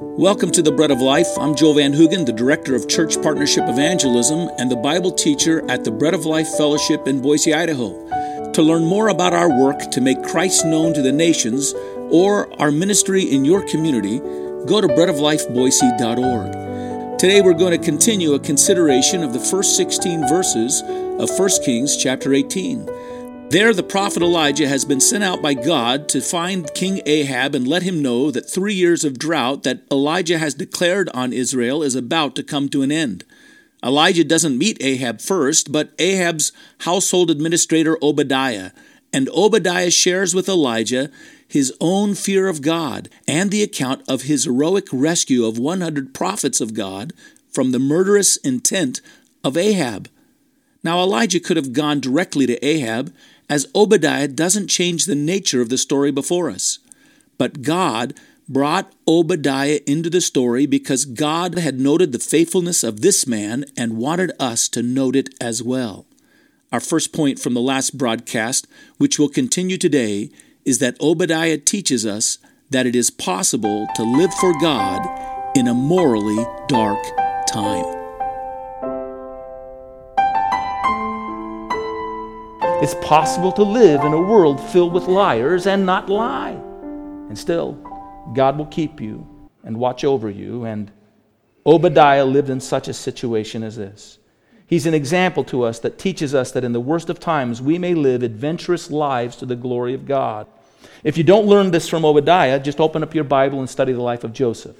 Welcome to the Bread of Life. I'm Joel Van Hoogen, the Director of Church Partnership Evangelism and the Bible teacher at the Bread of Life Fellowship in Boise, Idaho. To learn more about our work to make Christ known to the nations or our ministry in your community, go to breadoflifeboise.org. Today we're going to continue a consideration of the first 16 verses of 1 Kings chapter 18. There, the prophet Elijah has been sent out by God to find King Ahab and let him know that three years of drought that Elijah has declared on Israel is about to come to an end. Elijah doesn't meet Ahab first, but Ahab's household administrator Obadiah, and Obadiah shares with Elijah his own fear of God and the account of his heroic rescue of 100 prophets of God from the murderous intent of Ahab. Now, Elijah could have gone directly to Ahab as Obadiah doesn't change the nature of the story before us. But God brought Obadiah into the story because God had noted the faithfulness of this man and wanted us to note it as well. Our first point from the last broadcast, which will continue today, is that Obadiah teaches us that it is possible to live for God in a morally dark time. It's possible to live in a world filled with liars and not lie. And still, God will keep you and watch over you. And Obadiah lived in such a situation as this. He's an example to us that teaches us that in the worst of times, we may live adventurous lives to the glory of God. If you don't learn this from Obadiah, just open up your Bible and study the life of Joseph.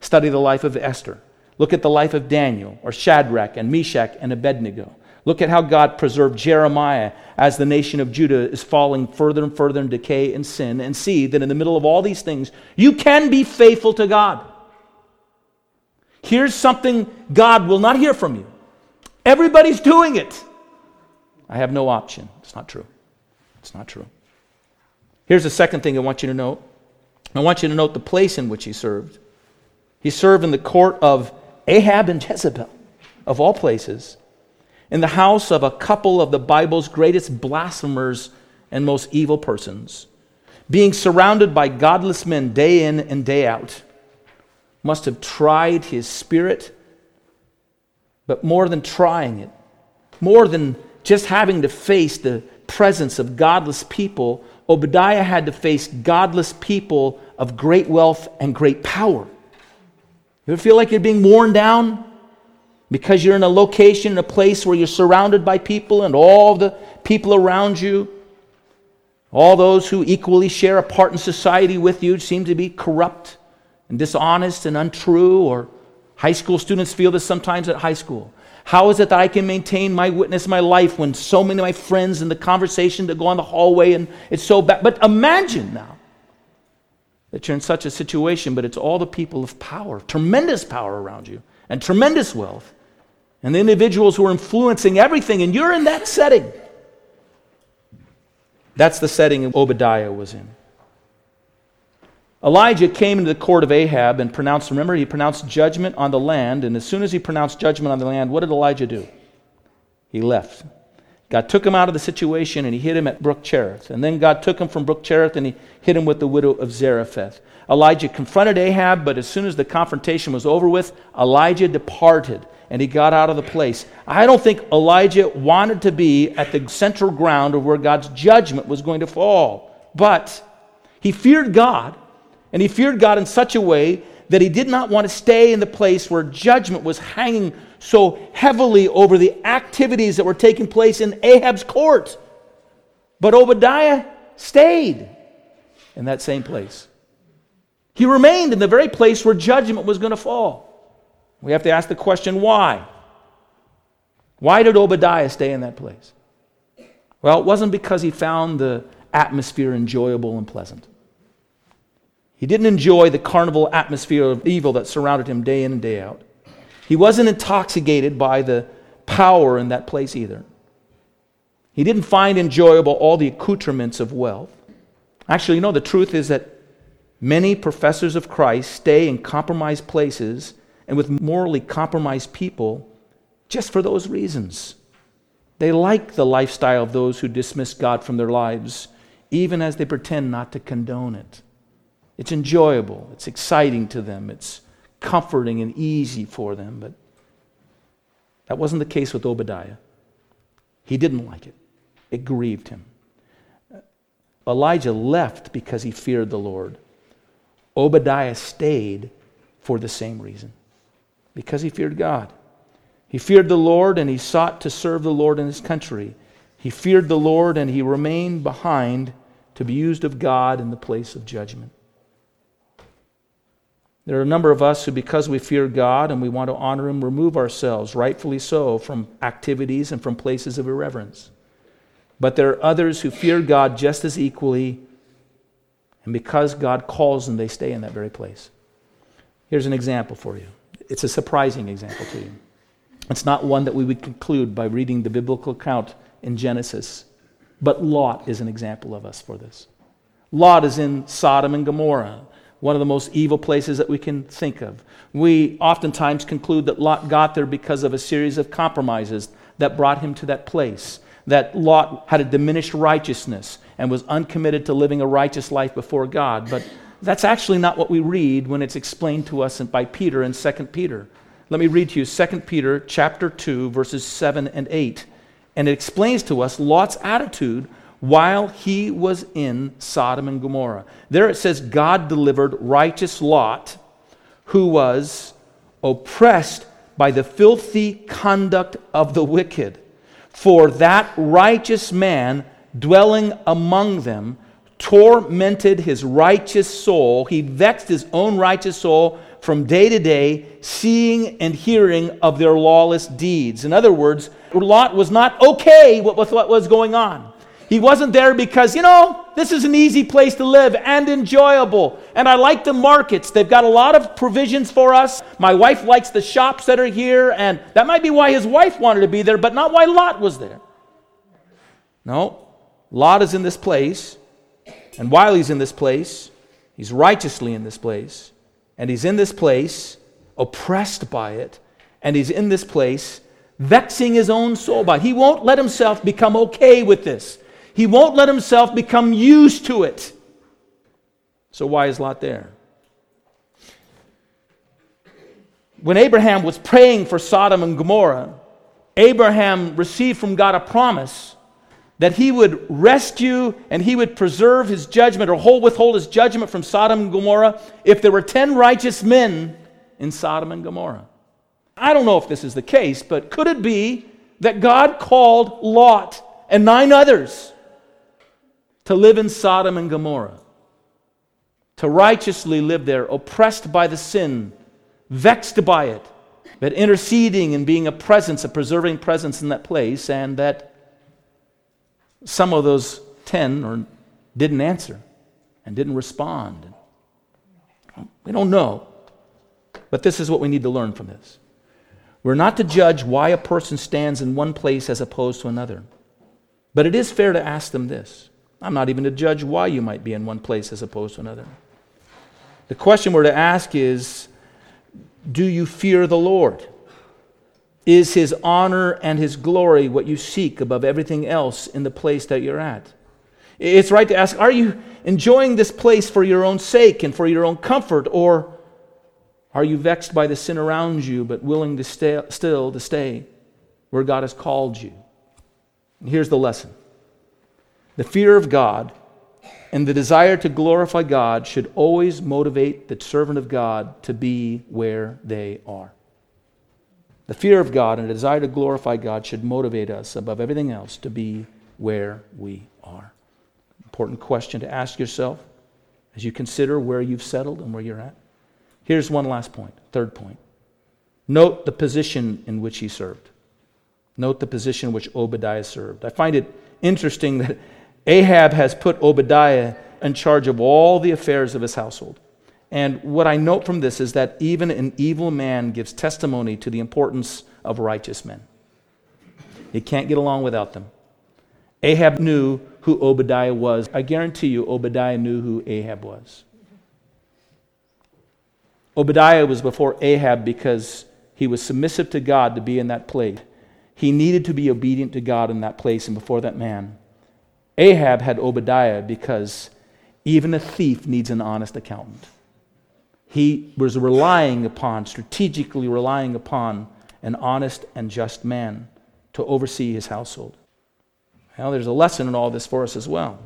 Study the life of Esther. Look at the life of Daniel or Shadrach and Meshach and Abednego. Look at how God preserved Jeremiah as the nation of Judah is falling further and further in decay and sin, and see that in the middle of all these things, you can be faithful to God. Here's something God will not hear from you. Everybody's doing it. I have no option. It's not true. It's not true. Here's the second thing I want you to note. I want you to note the place in which he served. He served in the court of Ahab and Jezebel, of all places in the house of a couple of the Bible's greatest blasphemers and most evil persons, being surrounded by godless men day in and day out, must have tried his spirit, but more than trying it, more than just having to face the presence of godless people, Obadiah had to face godless people of great wealth and great power. You ever feel like you're being worn down? Because you're in a location, in a place where you're surrounded by people and all the people around you, all those who equally share a part in society with you seem to be corrupt and dishonest and untrue, or high school students feel this sometimes at high school. How is it that I can maintain my witness, my life, when so many of my friends in the conversation that go on the hallway and it's so bad? But imagine now that you're in such a situation, but it's all the people of power, tremendous power around you, and tremendous wealth, and the individuals who are influencing everything, and you're in that setting. That's the setting Obadiah was in. Elijah came into the court of Ahab and pronounced, remember, he pronounced judgment on the land. And as soon as he pronounced judgment on the land, what did Elijah do? He left. God took him out of the situation and he hit him at Brook Cherith. And then God took him from Brook Cherith and he hit him with the widow of Zarephath. Elijah confronted Ahab, but as soon as the confrontation was over with, Elijah departed and he got out of the place. I don't think Elijah wanted to be at the central ground of where God's judgment was going to fall. But he feared God, and he feared God in such a way that he did not want to stay in the place where judgment was hanging so heavily over the activities that were taking place in Ahab's court. But Obadiah stayed in that same place. He remained in the very place where judgment was going to fall. We have to ask the question why? Why did Obadiah stay in that place? Well, it wasn't because he found the atmosphere enjoyable and pleasant. He didn't enjoy the carnival atmosphere of evil that surrounded him day in and day out. He wasn't intoxicated by the power in that place either. He didn't find enjoyable all the accoutrements of wealth. Actually, you know, the truth is that many professors of Christ stay in compromised places and with morally compromised people just for those reasons. They like the lifestyle of those who dismiss God from their lives, even as they pretend not to condone it. It's enjoyable, it's exciting to them, it's comforting and easy for them. But that wasn't the case with Obadiah. He didn't like it, it grieved him. Uh, Elijah left because he feared the Lord. Obadiah stayed for the same reason because he feared God. He feared the Lord and he sought to serve the Lord in his country. He feared the Lord and he remained behind to be used of God in the place of judgment. There are a number of us who, because we fear God and we want to honor Him, remove ourselves, rightfully so, from activities and from places of irreverence. But there are others who fear God just as equally, and because God calls them, they stay in that very place. Here's an example for you. It's a surprising example to you. It's not one that we would conclude by reading the biblical account in Genesis, but Lot is an example of us for this. Lot is in Sodom and Gomorrah one of the most evil places that we can think of. We oftentimes conclude that Lot got there because of a series of compromises that brought him to that place. That Lot had a diminished righteousness and was uncommitted to living a righteous life before God. But that's actually not what we read when it's explained to us by Peter in 2 Peter. Let me read to you 2 Peter chapter 2 verses 7 and 8. And it explains to us Lot's attitude while he was in Sodom and Gomorrah. There it says, God delivered righteous Lot, who was oppressed by the filthy conduct of the wicked. For that righteous man dwelling among them tormented his righteous soul. He vexed his own righteous soul from day to day, seeing and hearing of their lawless deeds. In other words, Lot was not okay with what was going on. He wasn't there because, you know, this is an easy place to live and enjoyable. And I like the markets. They've got a lot of provisions for us. My wife likes the shops that are here, and that might be why his wife wanted to be there, but not why Lot was there. No, Lot is in this place, and while he's in this place, he's righteously in this place, and he's in this place oppressed by it, and he's in this place vexing his own soul by it. He won't let himself become okay with this. He won't let himself become used to it. So, why is Lot there? When Abraham was praying for Sodom and Gomorrah, Abraham received from God a promise that he would rescue and he would preserve his judgment or hold, withhold his judgment from Sodom and Gomorrah if there were 10 righteous men in Sodom and Gomorrah. I don't know if this is the case, but could it be that God called Lot and nine others to live in Sodom and Gomorrah, to righteously live there, oppressed by the sin, vexed by it, but interceding and being a presence, a preserving presence in that place, and that some of those ten or didn't answer and didn't respond. We don't know. But this is what we need to learn from this. We're not to judge why a person stands in one place as opposed to another. But it is fair to ask them this I'm not even to judge why you might be in one place as opposed to another. The question we're to ask is Do you fear the Lord? Is his honor and his glory what you seek above everything else in the place that you're at? It's right to ask Are you enjoying this place for your own sake and for your own comfort, or are you vexed by the sin around you but willing to stay, still to stay where God has called you? And here's the lesson the fear of God and the desire to glorify God should always motivate the servant of God to be where they are. The fear of God and the desire to glorify God should motivate us above everything else to be where we are. Important question to ask yourself as you consider where you've settled and where you're at. Here's one last point, third point. Note the position in which he served. Note the position which Obadiah served. I find it interesting that Ahab has put Obadiah in charge of all the affairs of his household. And what I note from this is that even an evil man gives testimony to the importance of righteous men. He can't get along without them. Ahab knew who Obadiah was. I guarantee you, Obadiah knew who Ahab was. Obadiah was before Ahab because he was submissive to God to be in that place. He needed to be obedient to God in that place and before that man. Ahab had Obadiah because Even a thief needs an honest accountant. He was relying upon, strategically relying upon, an honest and just man to oversee his household. Now, there's a lesson in all this for us as well.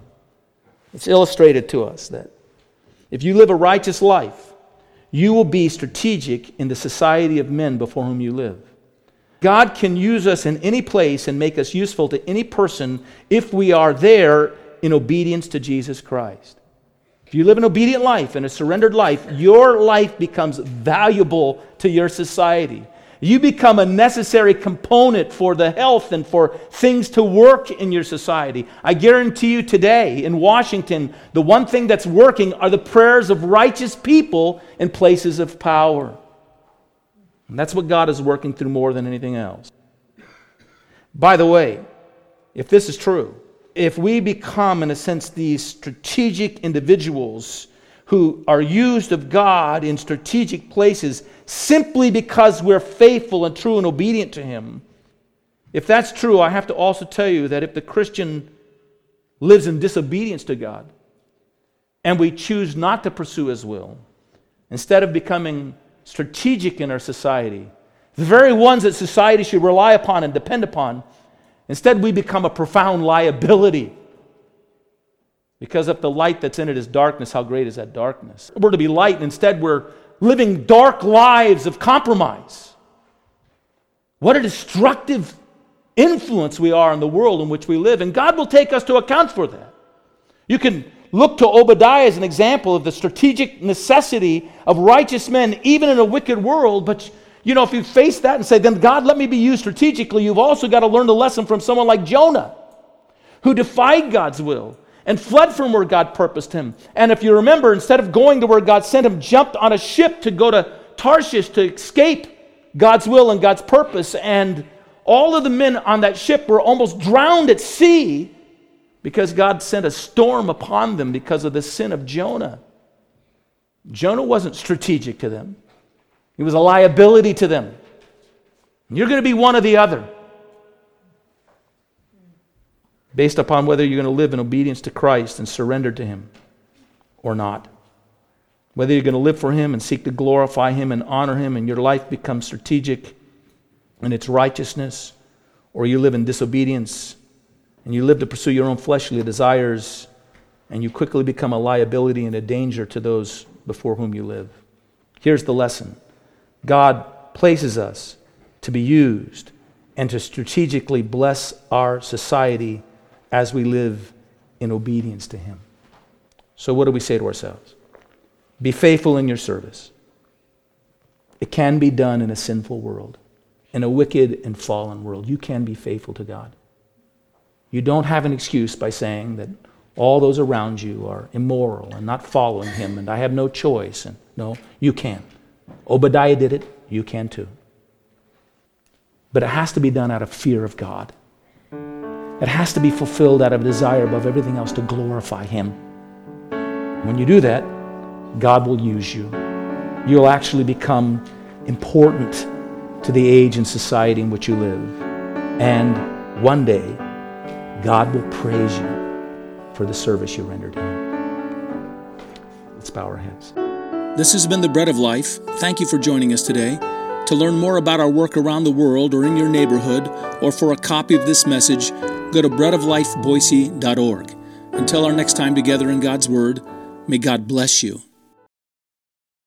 It's illustrated to us that if you live a righteous life, you will be strategic in the society of men before whom you live. God can use us in any place and make us useful to any person if we are there in obedience to Jesus Christ. If you live an obedient life and a surrendered life, your life becomes valuable to your society. You become a necessary component for the health and for things to work in your society. I guarantee you today in Washington, the one thing that's working are the prayers of righteous people in places of power. And that's what God is working through more than anything else. By the way, if this is true, if we become, in a sense, these strategic individuals who are used of God in strategic places simply because we're faithful and true and obedient to Him, if that's true, I have to also tell you that if the Christian lives in disobedience to God and we choose not to pursue His will, instead of becoming strategic in our society, the very ones that society should rely upon and depend upon, instead we become a profound liability. Because if the light that's in it is darkness, how great is that darkness? We're to be light, and instead we're living dark lives of compromise. What a destructive influence we are in the world in which we live, and God will take us to account for that. You can look to Obadiah as an example of the strategic necessity of righteous men, even in a wicked world. But, you know, if you face that and say, then God, let me be used strategically, you've also got to learn the lesson from someone like Jonah, who defied God's will and fled from where God purposed him. And if you remember, instead of going to where God sent him, jumped on a ship to go to Tarshish to escape God's will and God's purpose. And all of the men on that ship were almost drowned at sea because God sent a storm upon them because of the sin of Jonah. Jonah wasn't strategic to them, he was a liability to them. You're going to be one or the other based upon whether you're going to live in obedience to Christ and surrender to Him or not. Whether you're going to live for Him and seek to glorify Him and honor Him, and your life becomes strategic in its righteousness, or you live in disobedience and you live to pursue your own fleshly desires, and you quickly become a liability and a danger to those before whom you live. Here's the lesson God places us to be used and to strategically bless our society as we live in obedience to Him. So, what do we say to ourselves? Be faithful in your service. It can be done in a sinful world, in a wicked and fallen world. You can be faithful to God. You don't have an excuse by saying that all those around you are immoral and not following Him and I have no choice. And no, you can. Obadiah did it, you can too. But it has to be done out of fear of God. It has to be fulfilled out of desire above everything else to glorify Him. When you do that, God will use you. You'll actually become important to the age and society in which you live. And one day, God will praise you for the service you rendered Him. Let's bow our heads. This has been the Bread of Life. Thank you for joining us today. To learn more about our work around the world or in your neighborhood, or for a copy of this message, go to breadoflifeboise.org. Until our next time together in God's Word, may God bless you